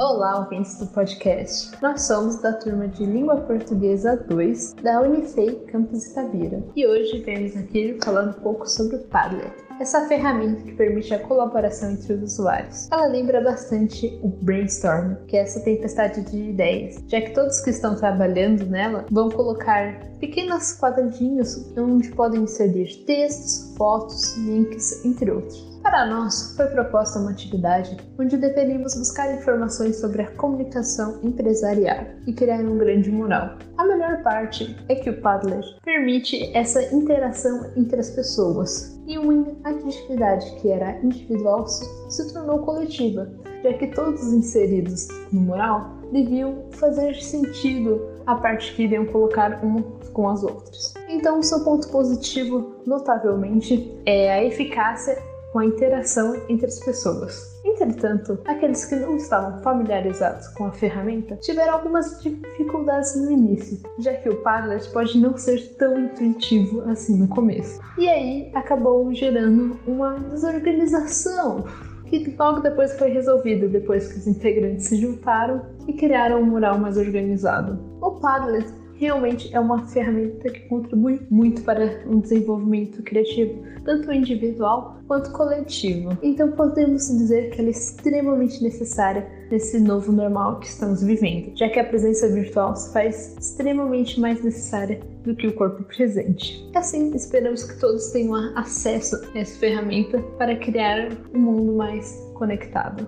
Olá, ouvintes do podcast. Nós somos da turma de Língua Portuguesa 2 da Unifei Campus Itabira e hoje viemos aqui falando um pouco sobre o Padlet. Essa ferramenta que permite a colaboração entre os usuários. Ela lembra bastante o Brainstorm, que é essa tempestade de ideias, já que todos que estão trabalhando nela vão colocar pequenos quadradinhos onde podem inserir textos, fotos, links, entre outros. Para nós, foi proposta uma atividade onde deveríamos buscar informações sobre a comunicação empresarial e criar um grande mural. A melhor parte é que o Padlet permite essa interação entre as pessoas e uma atividade que era individual se tornou coletiva, já que todos inseridos no mural deviam fazer sentido a parte que iriam colocar uma com as outras. Então, seu ponto positivo, notavelmente, é a eficácia com a interação entre as pessoas. Entretanto, aqueles que não estavam familiarizados com a ferramenta tiveram algumas dificuldades no início, já que o Padlet pode não ser tão intuitivo assim no começo. E aí acabou gerando uma desorganização que logo depois foi resolvida depois que os integrantes se juntaram e criaram um mural mais organizado. O Padlet realmente é uma ferramenta que contribui muito para um desenvolvimento criativo, tanto individual quanto coletivo. Então podemos dizer que ela é extremamente necessária nesse novo normal que estamos vivendo, já que a presença virtual se faz extremamente mais necessária do que o corpo presente. Assim, esperamos que todos tenham acesso a essa ferramenta para criar um mundo mais conectado.